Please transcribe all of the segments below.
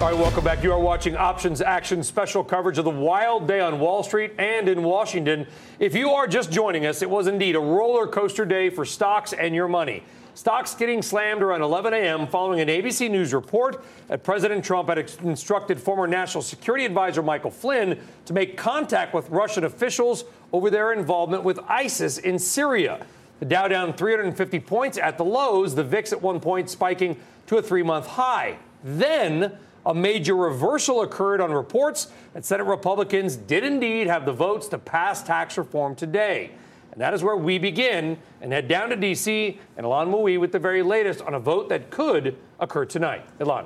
All right, welcome back. You are watching Options Action special coverage of the wild day on Wall Street and in Washington. If you are just joining us, it was indeed a roller coaster day for stocks and your money. Stocks getting slammed around 11 a.m. following an ABC News report that President Trump had instructed former National Security Advisor Michael Flynn to make contact with Russian officials over their involvement with ISIS in Syria. The Dow down 350 points at the lows, the VIX at one point spiking to a three month high. Then, a major reversal occurred on reports that Senate Republicans did indeed have the votes to pass tax reform today. And that is where we begin and head down to D.C. and Ylan Mui with the very latest on a vote that could occur tonight. Ylan.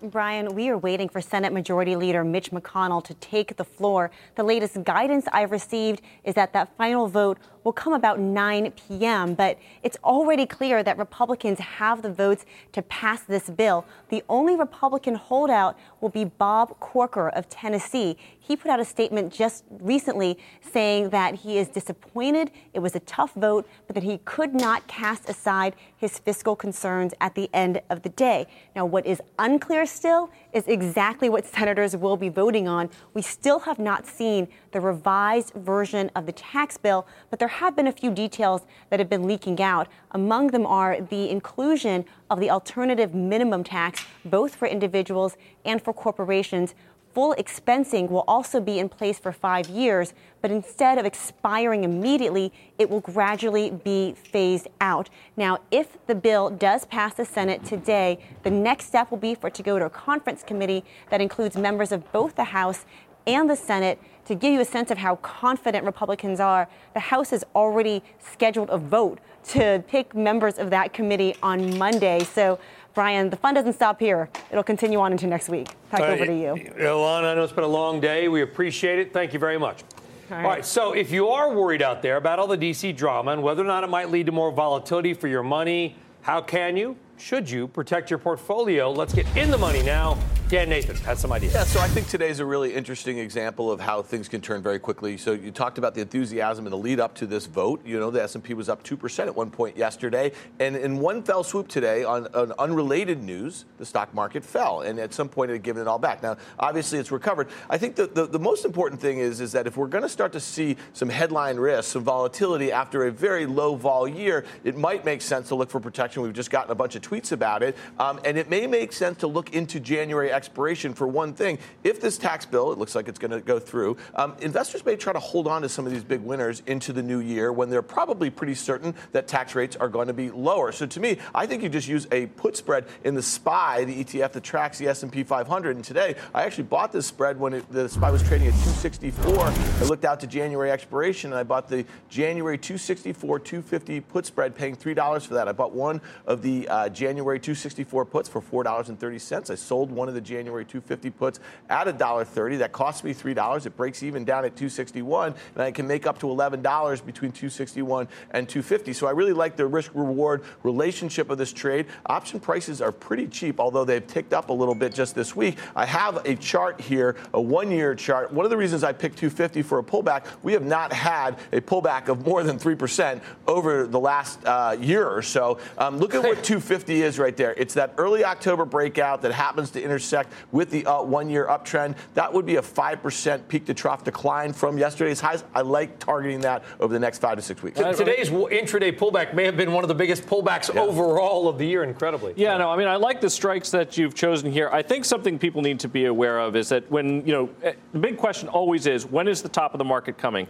Brian, we are waiting for Senate Majority Leader Mitch McConnell to take the floor. The latest guidance I've received is that that final vote will come about 9 p.m., but it's already clear that Republicans have the votes to pass this bill. The only Republican holdout will be Bob Corker of Tennessee. He put out a statement just recently saying that he is disappointed. It was a tough vote, but that he could not cast aside his fiscal concerns at the end of the day. Now, what is unclear still is exactly what senators will be voting on. We still have not seen the revised version of the tax bill, but there have been a few details that have been leaking out. Among them are the inclusion of the alternative minimum tax, both for individuals and for corporations. Full expensing will also be in place for five years, but instead of expiring immediately, it will gradually be phased out. Now, if the bill does pass the Senate today, the next step will be for it to go to a conference committee that includes members of both the House and the Senate to give you a sense of how confident Republicans are, the House has already scheduled a vote to pick members of that committee on Monday. So, Brian, the fun doesn't stop here. It'll continue on into next week. Back over to you. Ilana, I know it's been a long day. We appreciate it. Thank you very much. All right. all right. So if you are worried out there about all the DC drama and whether or not it might lead to more volatility for your money, how can you? Should you protect your portfolio? Let's get in the money now Dan Nathan has some ideas. Yeah, so I think today's a really interesting example of how things can turn very quickly. So you talked about the enthusiasm in the lead up to this vote. You know, the S&P was up 2% at one point yesterday, and in one fell swoop today on, on unrelated news, the stock market fell, and at some point it had given it all back. Now, obviously it's recovered. I think the, the, the most important thing is, is that if we're going to start to see some headline risk, some volatility after a very low vol year, it might make sense to look for protection. We've just gotten a bunch of tweets about it, um, and it may make sense to look into January expiration for one thing. If this tax bill, it looks like it's going to go through, um, investors may try to hold on to some of these big winners into the new year when they're probably pretty certain that tax rates are going to be lower. So to me, I think you just use a put spread in the SPY, the ETF that tracks the S&P 500. And today, I actually bought this spread when it, the SPY was trading at 264. I looked out to January expiration and I bought the January 264 250 put spread, paying three dollars for that. I bought one of the uh, January 264 puts for four dollars and thirty cents. I sold one of the January 250 puts at $1.30. That costs me $3. It breaks even down at 261 and I can make up to $11 between 261 and 250. So I really like the risk reward relationship of this trade. Option prices are pretty cheap, although they've ticked up a little bit just this week. I have a chart here, a one year chart. One of the reasons I picked 250 for a pullback, we have not had a pullback of more than 3% over the last uh, year or so. Um, look at what 250 is right there. It's that early October breakout that happens to intersect with the uh, one year uptrend. That would be a 5% peak to trough decline from yesterday's highs. I like targeting that over the next five to six weeks. Today's intraday pullback may have been one of the biggest pullbacks yeah. overall of the year, incredibly. Yeah, no, I mean, I like the strikes that you've chosen here. I think something people need to be aware of is that when, you know, eh, the big question always is when is the top of the market coming?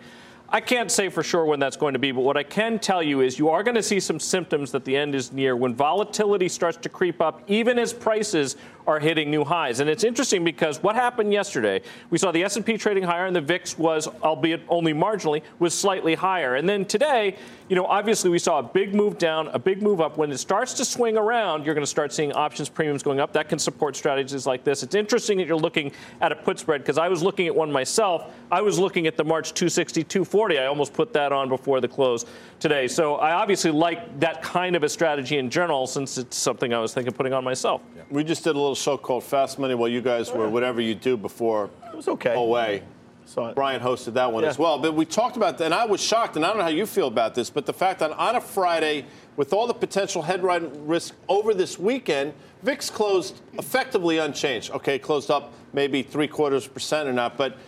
I can't say for sure when that's going to be, but what I can tell you is you are going to see some symptoms that the end is near when volatility starts to creep up, even as prices are hitting new highs. And it's interesting because what happened yesterday, we saw the S&P trading higher and the VIX was, albeit only marginally, was slightly higher. And then today, you know, obviously we saw a big move down, a big move up. When it starts to swing around, you're going to start seeing options premiums going up. That can support strategies like this. It's interesting that you're looking at a put spread because I was looking at one myself. I was looking at the March 260, 240. I almost put that on before the close today. So I obviously like that kind of a strategy in general since it's something I was thinking of putting on myself. Yeah. We just did a little so-called fast money while you guys were whatever you do before. It was okay. Away. So Brian hosted that one yeah. as well. But we talked about that, and I was shocked, and I don't know how you feel about this, but the fact that on a Friday, with all the potential headline risk over this weekend, VIX closed effectively unchanged. Okay, closed up maybe three quarters percent or not, but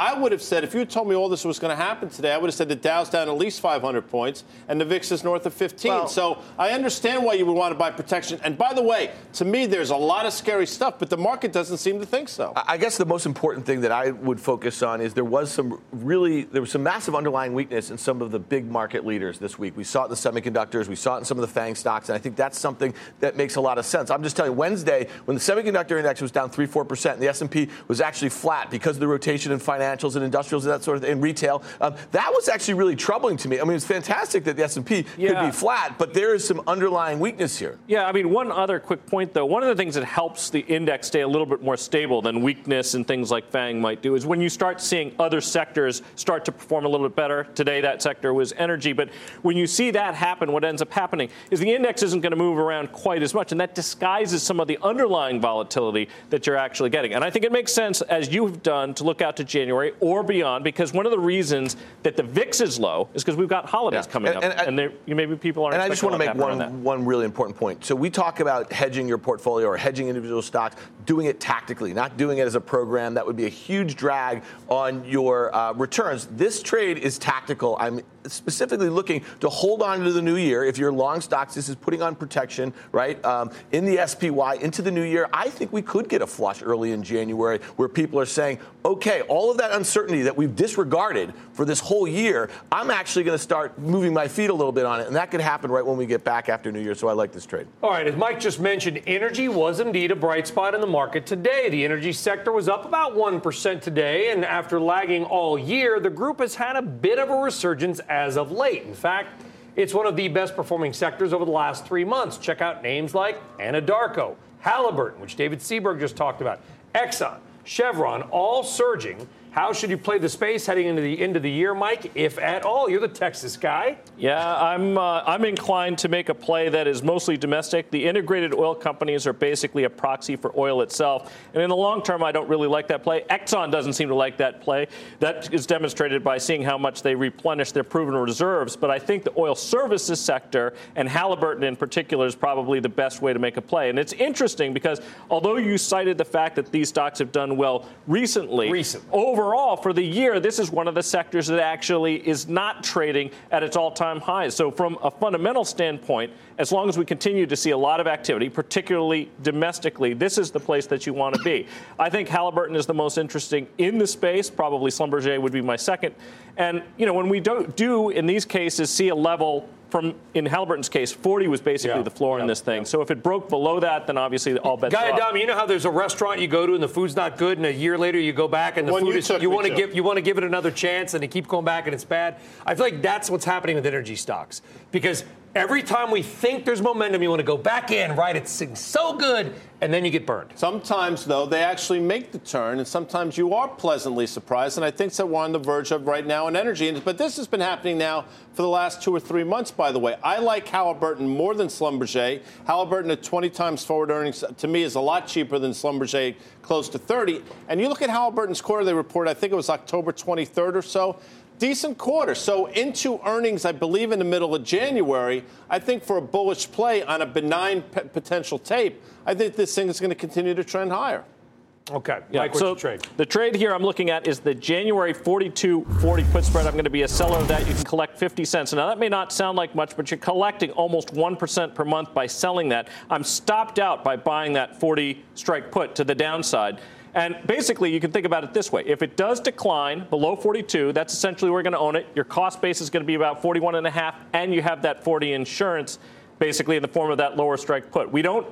I would have said, if you had told me all this was going to happen today, I would have said the Dow's down at least 500 points and the VIX is north of 15. Well, so I understand why you would want to buy protection. And by the way, to me, there's a lot of scary stuff, but the market doesn't seem to think so. I guess the most important thing that I would focus on is there was some really, there was some massive underlying weakness in some of the big market leaders this week. We saw it in the semiconductors, we saw it in some of the FANG stocks, and I think that's something that makes a lot of sense. I'm just telling you, Wednesday, when the semiconductor index was down 3 4%, and the S&P was actually flat because of the rotation in finance financials and industrials and that sort of thing, in retail. Um, that was actually really troubling to me. I mean, it's fantastic that the S&P yeah. could be flat, but there is some underlying weakness here. Yeah, I mean, one other quick point though. One of the things that helps the index stay a little bit more stable than weakness and things like Fang might do is when you start seeing other sectors start to perform a little bit better. Today, that sector was energy, but when you see that happen, what ends up happening is the index isn't going to move around quite as much, and that disguises some of the underlying volatility that you're actually getting. And I think it makes sense, as you've done, to look out to January or beyond because one of the reasons that the VIX is low is because we've got holidays yeah. coming and, up, and, and maybe people aren't. And I just want to make one one really important point. So we talk about hedging your portfolio or hedging individual stocks, doing it tactically, not doing it as a program. That would be a huge drag on your uh, returns. This trade is tactical. I'm specifically looking to hold on to the new year. If you're long stocks, this is putting on protection, right, um, in the SPY into the new year. I think we could get a flush early in January where people are saying, okay, all of that uncertainty that we've disregarded for this whole year, I'm actually going to start moving my feet a little bit on it. And that could happen right when we get back after New Year. So I like this trade. All right. As Mike just mentioned, energy was indeed a bright spot in the market today. The energy sector was up about 1% today. And after lagging all year, the group has had a bit of a resurgence as of late. In fact, it's one of the best performing sectors over the last three months. Check out names like Anadarko, Halliburton, which David Seaburg just talked about, Exxon, Chevron, all surging how should you play the space heading into the end of the year, Mike, if at all? You're the Texas guy. Yeah, I'm. Uh, I'm inclined to make a play that is mostly domestic. The integrated oil companies are basically a proxy for oil itself, and in the long term, I don't really like that play. Exxon doesn't seem to like that play. That is demonstrated by seeing how much they replenish their proven reserves. But I think the oil services sector and Halliburton in particular is probably the best way to make a play. And it's interesting because although you cited the fact that these stocks have done well recently, recently. over overall, for the year, this is one of the sectors that actually is not trading at its all time highs. So, from a fundamental standpoint, as long as we continue to see a lot of activity, particularly domestically, this is the place that you want to be. I think Halliburton is the most interesting in the space. Probably Schlumberger would be my second. And, you know, when we do, do in these cases see a level from in Halliburton's case, 40 was basically yeah, the floor yeah, in this thing. Yeah. So if it broke below that, then obviously all bets Guy are Adam, you know how there's a restaurant you go to and the food's not good, and a year later you go back and the food you is you want to give you want to give it another chance, and you keep going back and it's bad. I feel like that's what's happening with energy stocks because Every time we think there's momentum, you want to go back in, right? It's so good, and then you get burned. Sometimes, though, they actually make the turn, and sometimes you are pleasantly surprised. And I think that we're on the verge of right now in energy. But this has been happening now for the last two or three months, by the way. I like Halliburton more than Schlumberger. Halliburton at 20 times forward earnings, to me, is a lot cheaper than Schlumberger, close to 30. And you look at Halliburton's quarter they report, I think it was October 23rd or so decent quarter. So into earnings, I believe in the middle of January. I think for a bullish play on a benign p- potential tape, I think this thing is going to continue to trend higher. Okay. Yeah. Mike, so the trade? The trade here I'm looking at is the January 42.40 put spread. I'm going to be a seller of that. You can collect 50 cents. Now that may not sound like much, but you're collecting almost 1% per month by selling that. I'm stopped out by buying that 40 strike put to the downside. And basically, you can think about it this way. If it does decline below 42, that's essentially we're going to own it. Your cost base is going to be about 41 and a half, and you have that 40 insurance basically in the form of that lower strike put. We don't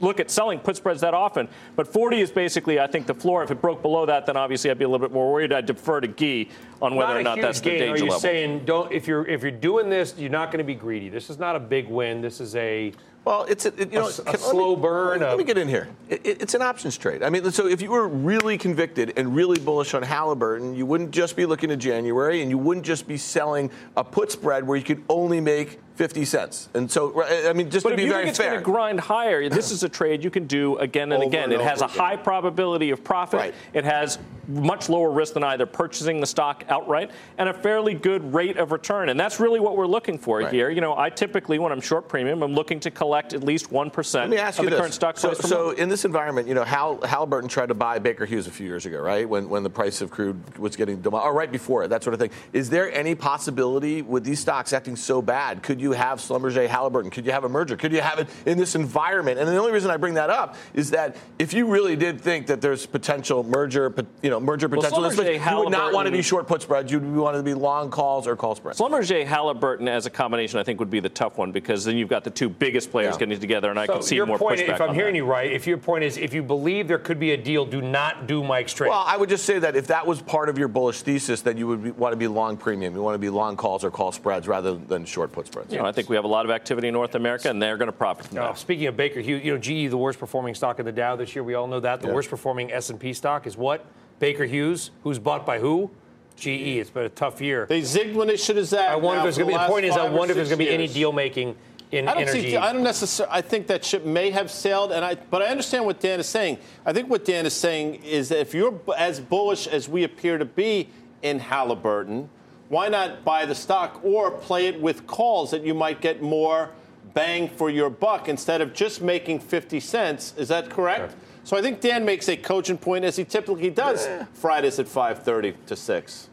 look at selling put spreads that often. But 40 is basically, I think, the floor. If it broke below that, then obviously I'd be a little bit more worried. I'd defer to Guy on whether not or not that's the gain. danger Are you level. saying don't if you're if you're doing this, you're not going to be greedy. This is not a big win. This is a Well, it's a, it- you A know, a can- let me- slow burn, Let a- me get in here. It, it- it's an options trade. I mean, so if you were really convicted and really bullish on Halliburton, you wouldn't just be looking at January, and you wouldn't just be selling a put spread where you could only make 50 cents. And so, I mean, just But to if be you very think it's fair. going to grind higher, this is a trade you can do again and Over again. and it has a again. high probability of profit. Right. It has much lower risk than either purchasing the stock outright and a fairly good rate of return. And that's really what we're looking for Right. here. You know, I typically, when I'm short premium, I'm looking to collect at least 1% Let me ask of you the this. current stock so, price. per so in this environment, you know, Hal, Halliburton tried to buy Baker Hughes a few years ago, right? When, when the price of crude was getting, or right before it, that sort of thing. Is there any possibility with these stocks acting so bad? Could you have Schlumberger Halliburton? Could you have a merger? Could you have it in this environment? And the only reason I bring that up is that if you really did think that there's potential merger, you know, merger potential, in this Schlumberger, space, you would not want to be short put spreads. You'd want to be long calls or call spreads. Schlumberger Halliburton as a combination, I think, would be the tough one because then you've got the two biggest players Yeah. getting together, and I so can see your more point. pushback. If I'm on hearing that. you right, if your point is if you believe there could be a deal, do not do Mike's trade. Well, I would just say that if that was part of your bullish thesis, then you would be, want to be long premium. You want to be long calls or call spreads rather than short put spreads. You know, I think we have a lot of activity in North America, and they're going to profit from Uh, that. speaking of Baker Hughes, you know GE, the worst performing stock in the Dow this year. We all know that. The Yeah. worst performing S&P stock is what? Baker Hughes, who's bought by who? GE. It's been a tough year. They zigged when they should have zagged. I wonder now if there's going to be. The last point is, I wonder if there's going to be any deal making in I don't energy. see. I don't necessarily. I think that ship may have sailed, and I. But I understand what Dan is saying. I think what Dan is saying is that if you're as bullish as we appear to be in Halliburton, why not buy the stock or play it with calls that you might get more bang for your buck instead of just making 50 cents? Is that correct? So I think Dan makes a cogent point as he typically does Fridays at 5:30 to 6.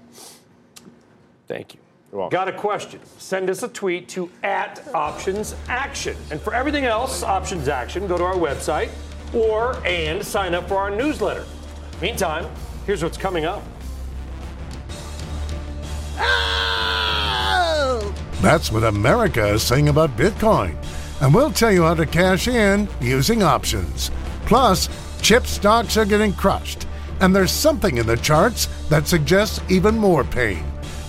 Thank you. You're welcome. Got a question? Send us a tweet to at Options Action. And for everything else, Options Action, go to our website or and sign up for our newsletter. Meantime, here's what's coming up. That's what America is saying about Bitcoin. And we'll tell you how to cash in using options. Plus, chip stocks are getting crushed. And there's something in the charts that suggests even more pain.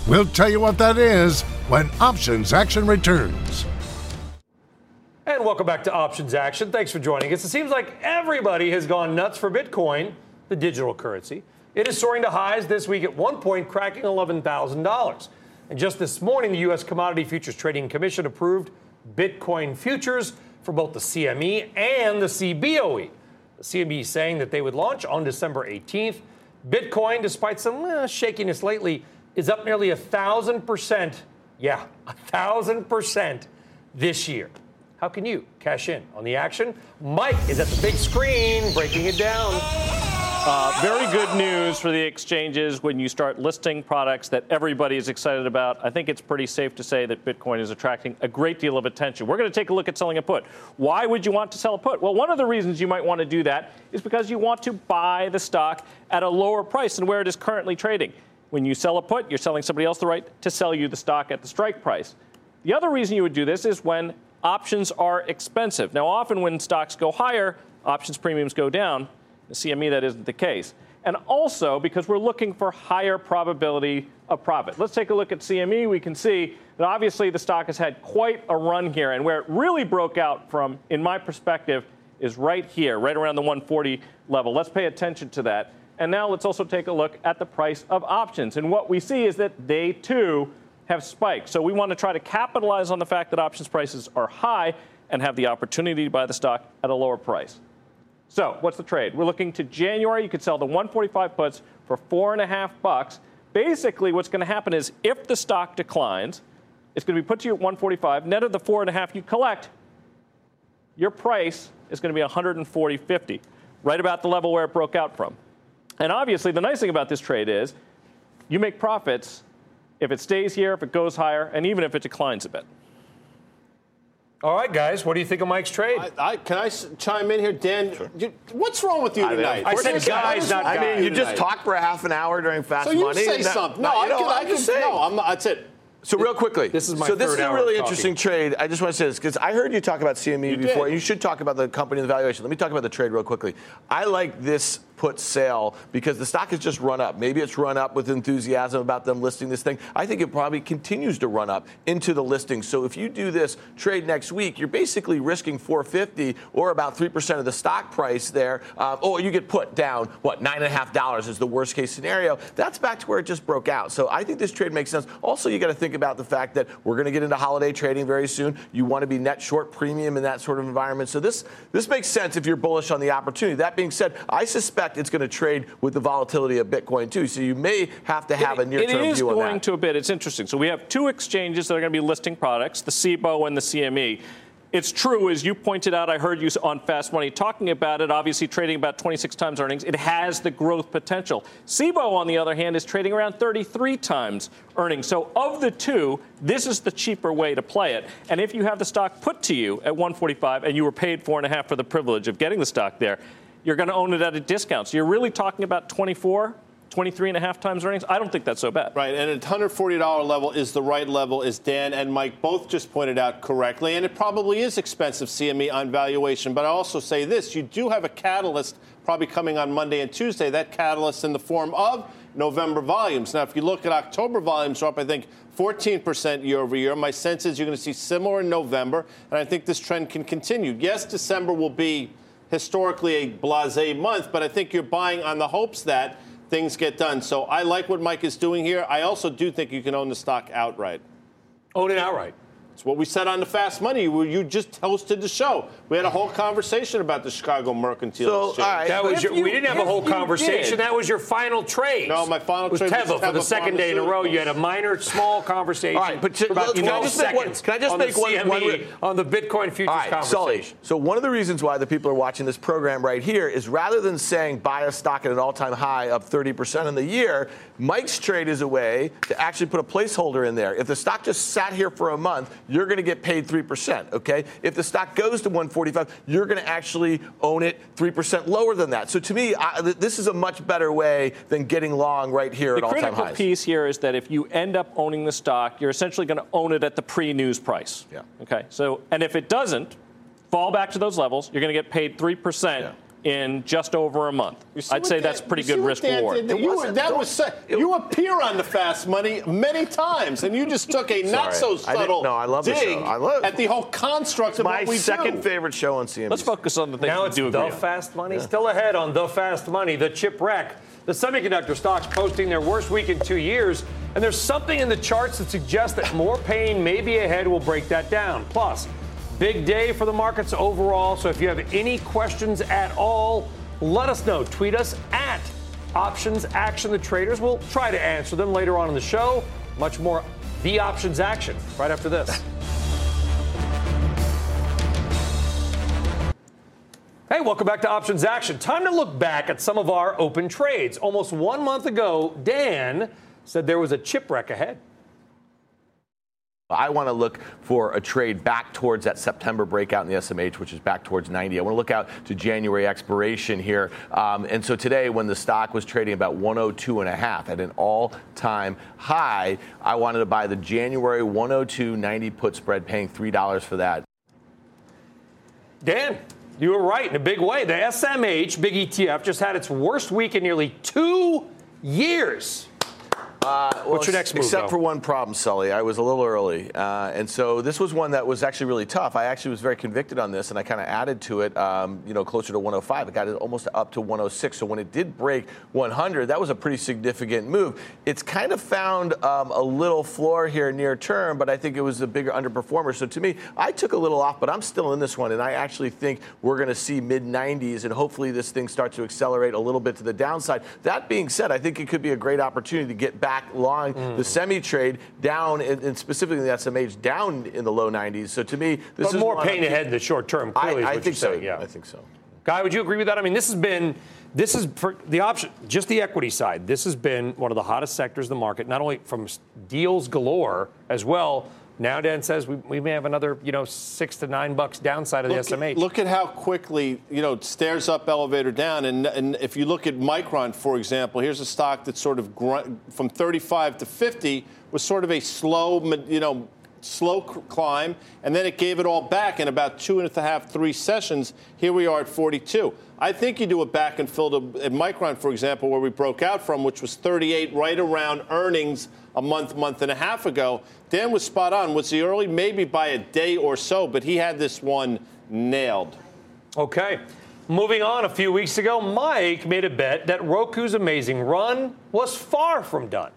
We'll tell you what that is when Options Action returns. And welcome back to Options Action. Thanks for joining us. It seems like everybody has gone nuts for Bitcoin, the digital currency. It is soaring to highs this week at one point, cracking $11,000. And just this morning, the U.S. Commodity Futures Trading Commission approved Bitcoin futures for both the CME and the CBOE. The CME saying that they would launch on December 18th. Bitcoin, despite some eh, shakiness lately, is up nearly a thousand percent. Yeah, a thousand percent this year. How can you cash in on the action? Mike is at the big screen breaking it down. Uh, very good news for the exchanges when you start listing products that everybody is excited about. I think it's pretty safe to say that Bitcoin is attracting a great deal of attention. We're going to take a look at selling a put. Why would you want to sell a put? Well, one of the reasons you might want to do that is because you want to buy the stock at a lower price than where it is currently trading. When you sell a put, you're selling somebody else the right to sell you the stock at the strike price. The other reason you would do this is when options are expensive. Now, often when stocks go higher, options premiums go down. CME, that isn't the case. And also because we're looking for higher probability of profit. Let's take a look at CME. We can see that obviously the stock has had quite a run here. And where it really broke out from, in my perspective, is right here, right around the 140 level. Let's pay attention to that. And now let's also take a look at the price of options. And what we see is that they too have spiked. So we want to try to capitalize on the fact that options prices are high and have the opportunity to buy the stock at a lower price. So, what's the trade? We're looking to January. You could sell the 145 puts for four and a half bucks. Basically, what's going to happen is if the stock declines, it's going to be put to you at 145. Net of the four and a half you collect, your price is going to be 140.50, right about the level where it broke out from. And obviously, the nice thing about this trade is you make profits if it stays here, if it goes higher, and even if it declines a bit. All right, guys, what do you think of Mike's trade? I, I, can I s- chime in here, Dan? You- what's wrong with you I tonight? of I course said guys, not wrong I mean, you just talked for a half an hour during Fast So you Money. say something. that- No, I you know, can. I can just saying. No, I'm not, that's it. So real quickly, This is my so this is a really interesting trade. I just want to say this because I heard you talk about CME did. before. and You should talk about the company and the valuation. Let me talk about the trade real quickly. I like this put sale because the stock has just run up. Maybe it's run up with enthusiasm about them listing this thing. I think it probably continues to run up into the listing. So if you do this trade next week, you're basically risking 450 or about three percent of the stock price there. Uh, or you get put down what nine and a half dollars is the worst case scenario. That's back to where it just broke out. So I think this trade makes sense. Also, you got to think about the fact that we're going to get into holiday trading very soon. You want to be net short premium in that sort of environment. So this this makes sense if you're bullish on the opportunity. That being said, I suspect it's going to trade with the volatility of Bitcoin too. So you may have to have a near-term It view on that. It is going to a bit. It's interesting. So we have two exchanges that are going to be listing products, the CBOE and the CME. It's true, as you pointed out, I heard you on Fast Money talking about it, obviously trading about 26 times earnings. It has the growth potential. CBOE, on the other hand, is trading around 33 times earnings. So of the two, this is the cheaper way to play it. And if you have the stock put to you at 145 and you were paid four and a half for the privilege of getting the stock there, you're going to own it at a discount. So you're really talking about 24, 23 and a half times earnings. I don't think that's so bad. Right, and a $140 level is the right level, as Dan and Mike both just pointed out correctly. And it probably is expensive, CME, on valuation. But I also say this you do have a catalyst probably coming on Monday and Tuesday. That catalyst in the form of November volumes. Now, if you look at October volumes, are up, I think, 14% year over year. My sense is you're going to see similar in November, and I think this trend can continue. Yes, December will be historically a blase month, but I think you're buying on the hopes that things get done. So I like what Mike is doing here. I also do think you can own the stock outright. Own it outright. It's what we said on the Fast Money, where you just hosted the show. We had a whole conversation about the Chicago Mercantile So, Exchange. all right. That was your, you- we didn't have a whole conversation. did- That was your final trade. No, my final it was trade was Teva for the second day in a row. You had a minor, small conversation. All right, but for about can I 12 just make one- seconds can I just on make the one- CME one re- on the Bitcoin futures All right, Sully. So one of the reasons why the people are watching this program right here is rather than saying buy a stock at an all-time high up 30% in the year, Mike's trade is a way to actually put a placeholder in there. If the stock just sat here for a month, you're going to get paid 3%, okay? If the stock goes to 145, you're going to actually own it 3% lower than that. So to me, I, this is a much better way than getting long right here The at all-time highs. The critical piece here is that if you end up owning the stock, you're essentially going to own it at the pre-news price. Yeah. Okay. So, and if it doesn't fall back to those levels, you're going to get paid three percent Yeah. In just over a month. I'd say Dan- that's pretty good risk Dan reward. did? You, wasn't- that was you appear on the Fast Money many times, and you just took a not so Sorry. I subtle no, I love the dig show. I love- at the whole construct of My what we second do. favorite show on CNBC. Let's focus on the things Now we it's do the agree on. fast money. Still ahead on the fast money. The chip wreck. The semiconductor stocks posting their worst week in two years. And there's something in the charts that suggests that more pain may be ahead. We'll break that down. Plus, big day for the markets overall. So if you have any questions at all, let us know. Tweet us at Options Action. The traders We'll try to answer them later on in the show. Much more The Options Action right after this. Hey, welcome back to Options Action. Time to look back at some of our open trades. Almost one month ago, Dan said there was a chip wreck ahead. I want to look for a trade back towards that September breakout in the SMH, which is back towards 90. I want to look out to January expiration here. Um, and so today, when the stock was trading about 102 and a half at an all-time high, I wanted to buy the January 102.90 put spread, paying three dollars for that. Dan, you were right in a big way. The SMH, big ETF, just had its worst week in nearly two years. What's your next move? Except though? for one problem, Sully. I was a little early. Uh, and so this was one that was actually really tough. I actually was very convicted on this, and I kind of added to it, um, you know, closer to 105. It got it almost up to 106. So when it did break 100, that was a pretty significant move. It's kind of found um, a little floor here near term, but I think it was a bigger underperformer. So to me, I took a little off, but I'm still in this one, and I actually think we're going to see mid 90s, and hopefully this thing starts to accelerate a little bit to the downside. That being said, I think it could be a great opportunity to get back long mm. the semi trade down, and, specifically the SMH down in the low 90s. So to me, this but is more pain ahead in the short term. I, Clearly, is I think you're so. saying, Yeah. I think so. Guy, would you agree with that? I mean, this has been, this is for the option, just the equity side. This has been one of the hottest sectors of the market, not only from deals galore as well, Now Dan says we, we may have another, you know, six to nine bucks downside of look the SMH. At, look at how quickly, you know, stairs up, elevator down. And, and if you look at Micron, for example, here's a stock that sort of grunt, from 35 to 50 was sort of a slow, you know, slow climb, and then it gave it all back in about two and a half, three sessions. Here we are at 42. I think you do a back and fill to, at Micron, for example, where we broke out from, which was 38, right around earnings a month, month and a half ago. Dan was spot on. Was he early? Maybe by a day or so, but he had this one nailed. Okay. Moving on, a few weeks ago, Mike made a bet that Roku's amazing run was far from done.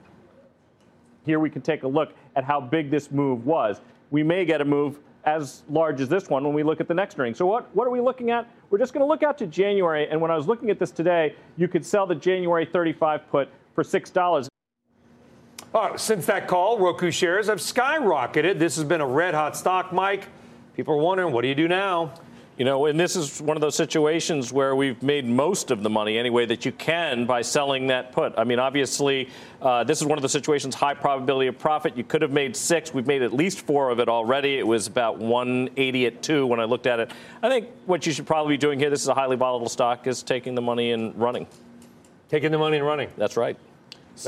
Here we can take a look at how big this move was. We may get a move as large as this one when we look at the next earnings. So what, what are we looking at? We're just going to look out to January. And when I was looking at this today, you could sell the January 35 put for $6. Oh, since that call, Roku shares have skyrocketed. This has been a red hot stock, Mike. People are wondering, what do you do now? You know, and this is one of those situations where we've made most of the money anyway that you can by selling that put. I mean, obviously, uh, this is one of the situations, high probability of profit. You could have made six. We've made at least four of it already. It was about 180 at two when I looked at it. I think what you should probably be doing here, this is a highly volatile stock, is taking the money and running. Taking the money and running. That's right.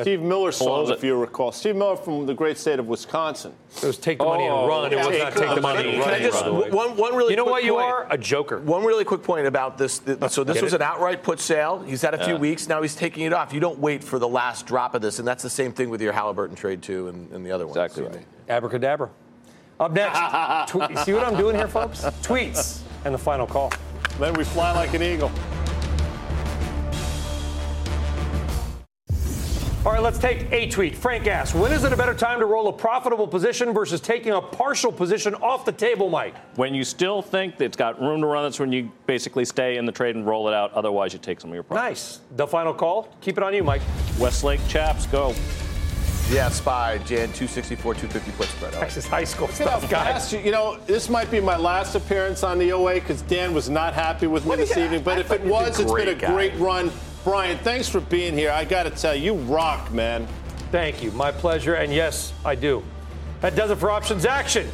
Steve Miller song, if you recall. Steve Miller from the great state of Wisconsin. It was take the money and run. It was not take the money and run. Just, one, one really you know what you point. are? A joker. One really quick point about this. So this Get was it? an outright put sale. He's had a few Yeah. weeks. Now he's taking it off. You don't wait for the last drop of this. And that's the same thing with your Halliburton trade, too, and, and the other ones. Exactly You right. Abracadabra. Up next, tw- see what I'm doing here, folks? Tweets and the final call. Then we fly like an eagle. All right, let's take a tweet. Frank asks, when is it a better time to roll a profitable position versus taking a partial position off the table, Mike? When you still think it's got room to run, that's when you basically stay in the trade and roll it out. Otherwise, you take some of your profit. Nice. The final call. Keep it on you, Mike. Westlake Chaps, go. Yeah, SPY, Jan 264, 250 put spread. All right. Texas high school Look at stuff, guys. you, you know, this might be my last appearance on the OA because Dan was not happy with me What this evening. But I if it was, it's been a guy. great run. Brian, thanks for being here. I got to tell you, you rock, man. Thank you. My pleasure. And yes, I do. That does it for options action.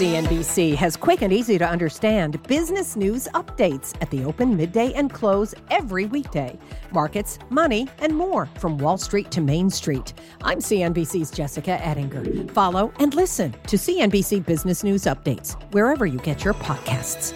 CNBC has quick and easy to understand business news updates at the open, midday, and close every weekday. Markets, money, and more from Wall Street to Main Street. I'm CNBC's Jessica Ettinger. Follow and listen to CNBC Business News Updates wherever you get your podcasts.